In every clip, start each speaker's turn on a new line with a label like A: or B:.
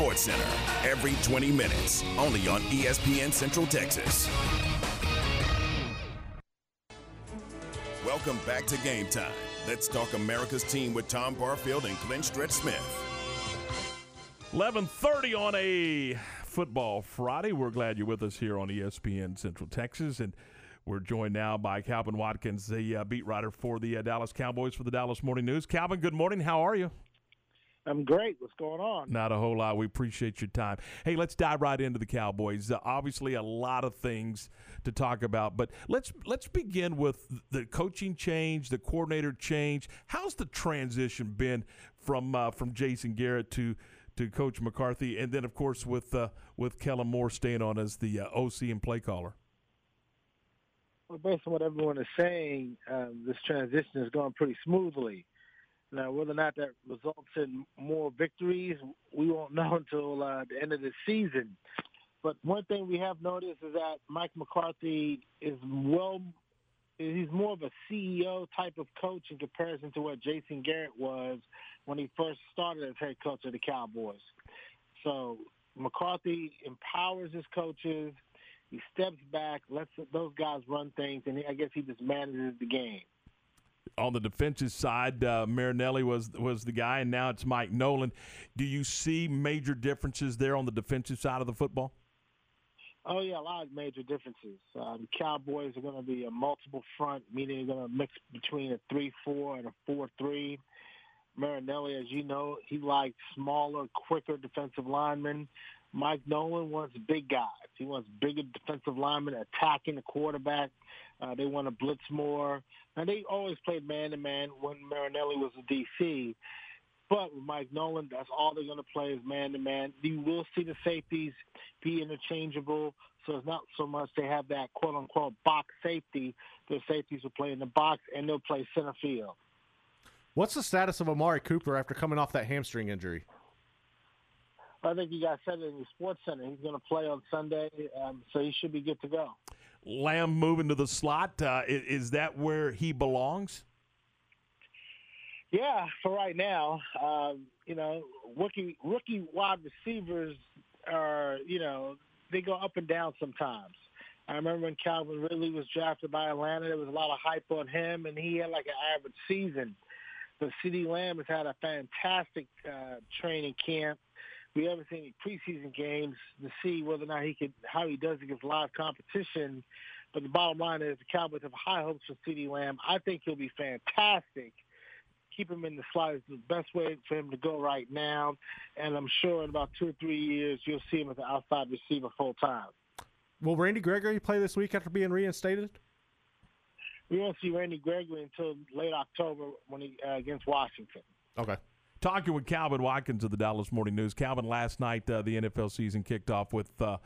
A: Sports Center every 20 minutes, only on ESPN Central Texas. Welcome back to Game Time. Let's talk America's team with Tom Barfield and Clint Stretch Smith.
B: 11:30 on a football Friday. We're glad you're with us here on ESPN Central Texas, and we're joined now by Calvin Watkins, the uh, beat writer for the uh, Dallas Cowboys for the Dallas Morning News. Calvin, good morning. How are you?
C: I'm great. What's going on?
B: Not a whole lot. We appreciate your time. Hey, let's dive right into the Cowboys. Uh, obviously, a lot of things to talk about, but let's let's begin with the coaching change, the coordinator change. How's the transition been from uh, from Jason Garrett to to Coach McCarthy, and then of course with uh, with Kellen Moore staying on as the uh, OC and play caller.
C: Well, based on what everyone is saying, um, this transition is going pretty smoothly. Now, whether or not that results in more victories, we won't know until uh, the end of the season. But one thing we have noticed is that Mike McCarthy is well he's more of a CEO type of coach in comparison to what Jason Garrett was when he first started as head coach of the Cowboys. So McCarthy empowers his coaches. He steps back, lets those guys run things, and I guess he just manages the game.
B: On the defensive side, uh, Marinelli was was the guy, and now it's Mike Nolan. Do you see major differences there on the defensive side of the football?
C: Oh yeah, a lot of major differences. Uh, the Cowboys are going to be a multiple front, meaning they're going to mix between a three-four and a four-three. Marinelli, as you know, he likes smaller, quicker defensive linemen. Mike Nolan wants big guys. He wants bigger defensive linemen attacking the quarterback. Uh, they want to blitz more. And they always played man-to-man when Marinelli was a DC. But with Mike Nolan, that's all they're going to play is man-to-man. You will see the safeties be interchangeable. So it's not so much they have that quote-unquote box safety. The safeties will play in the box, and they'll play center field.
D: What's the status of Amari Cooper after coming off that hamstring injury?
C: I think you guys said it in the sports center. He's going to play on Sunday, um, so he should be good to go.
B: Lamb moving to the slot. Uh, is, is, that where he belongs?
C: Yeah, for right now. Um, you know, rookie rookie wide receivers are you know they go up and down sometimes. I remember when Calvin Ridley was drafted by Atlanta, there was a lot of hype on him, and he had like an average season. But CeeDee Lamb has had a fantastic uh, training camp. We haven't seen any preseason games to see whether or not he could how he does against live competition. But the bottom line is the Cowboys have high hopes for CeeDee Lamb. I think he'll be fantastic keep him in the slot is the best way for him to go right now. And I'm sure in about two or three years, you'll see him as an outside receiver full time.
D: Will Randy Gregory play this week after being reinstated?
C: We won't see Randy Gregory until late October when he uh, against Washington.
D: Okay.
B: Talking with Calvin Watkins of the Dallas Morning News. Calvin, last night uh, the NFL season kicked off with uh,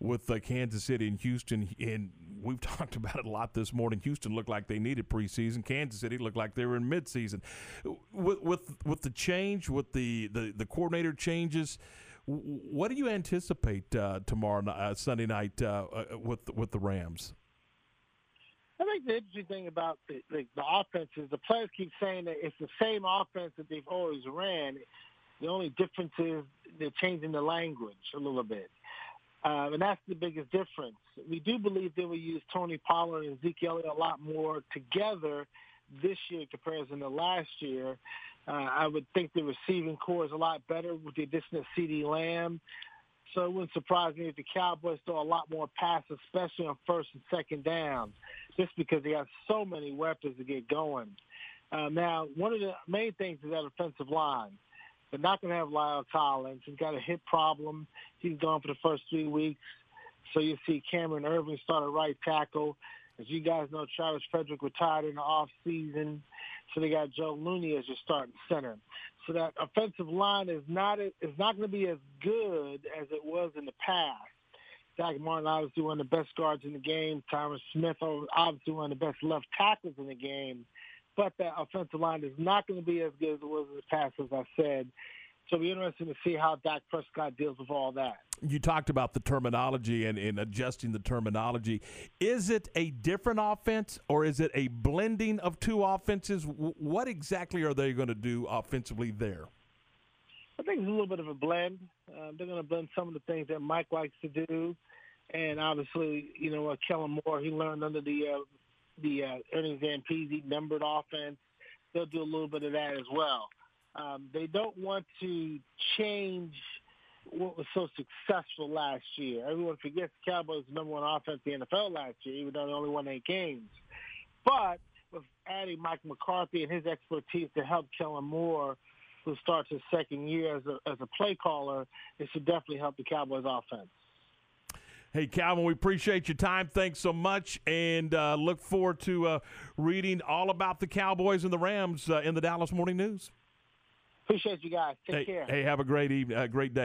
B: with uh, Kansas City and Houston, and we've talked about it a lot this morning. Houston looked like they needed preseason. Kansas City looked like they were in midseason. With with, with the change, with the, the, the coordinator changes, what do you anticipate uh, tomorrow uh, Sunday night uh, with with the Rams?
C: Think the interesting thing about the, the, the offense is the players keep saying that it's the same offense that they've always ran. The only difference is they're changing the language a little bit. Um, and that's the biggest difference. We do believe they will use Tony Pollard and Zeke Elliott a lot more together this year in comparison to last year. Uh, I would think the receiving corps is a lot better with the addition of CeeDee Lamb. So it wouldn't surprise me if the Cowboys throw a lot more passes, especially on first and second down, just because they have so many weapons to get going. Uh, now, one of the main things is that offensive line. They're not going to have La'el Collins. He's got a hip problem. He's gone for the first three weeks. So you see Cameron Erving start a right tackle. As you guys know, Travis Frederick retired in the off season. So they got Joe Looney as your starting center. So that offensive line is not is not going to be as good as it was in the past. Zack Martin obviously one of the best guards in the game. Tyron Smith obviously one of the best left tackles in the game but that offensive line is not going to be as good as it was in the past, as I said. So it'll be interesting to see how Dak Prescott deals with all that.
B: You talked about the terminology and, and adjusting the terminology. Is it a different offense or is it a blending of two offenses? What exactly are they going to do offensively there?
C: I think it's a little bit of a blend. Uh, they're going to blend some of the things that Mike likes to do, and obviously, you know, uh, Kellen Moore he learned under the uh, the uh, Ernie Zampese numbered offense. They'll do a little bit of that as well. Um, they don't want to change what was so successful last year. Everyone forgets the Cowboys' number one offense in the NFL last year, even though they only won eight games. But with adding Mike McCarthy and his expertise to help Kellen Moore, who starts his second year as a, as a play caller, it should definitely help the Cowboys' offense.
B: Hey, Calvin, we appreciate your time. Thanks so much, and uh, look forward to uh, reading all about the Cowboys and the Rams uh, in the Dallas Morning News.
C: Appreciate you guys. Take
B: hey,
C: care.
B: Hey, have a great evening, uh, great day.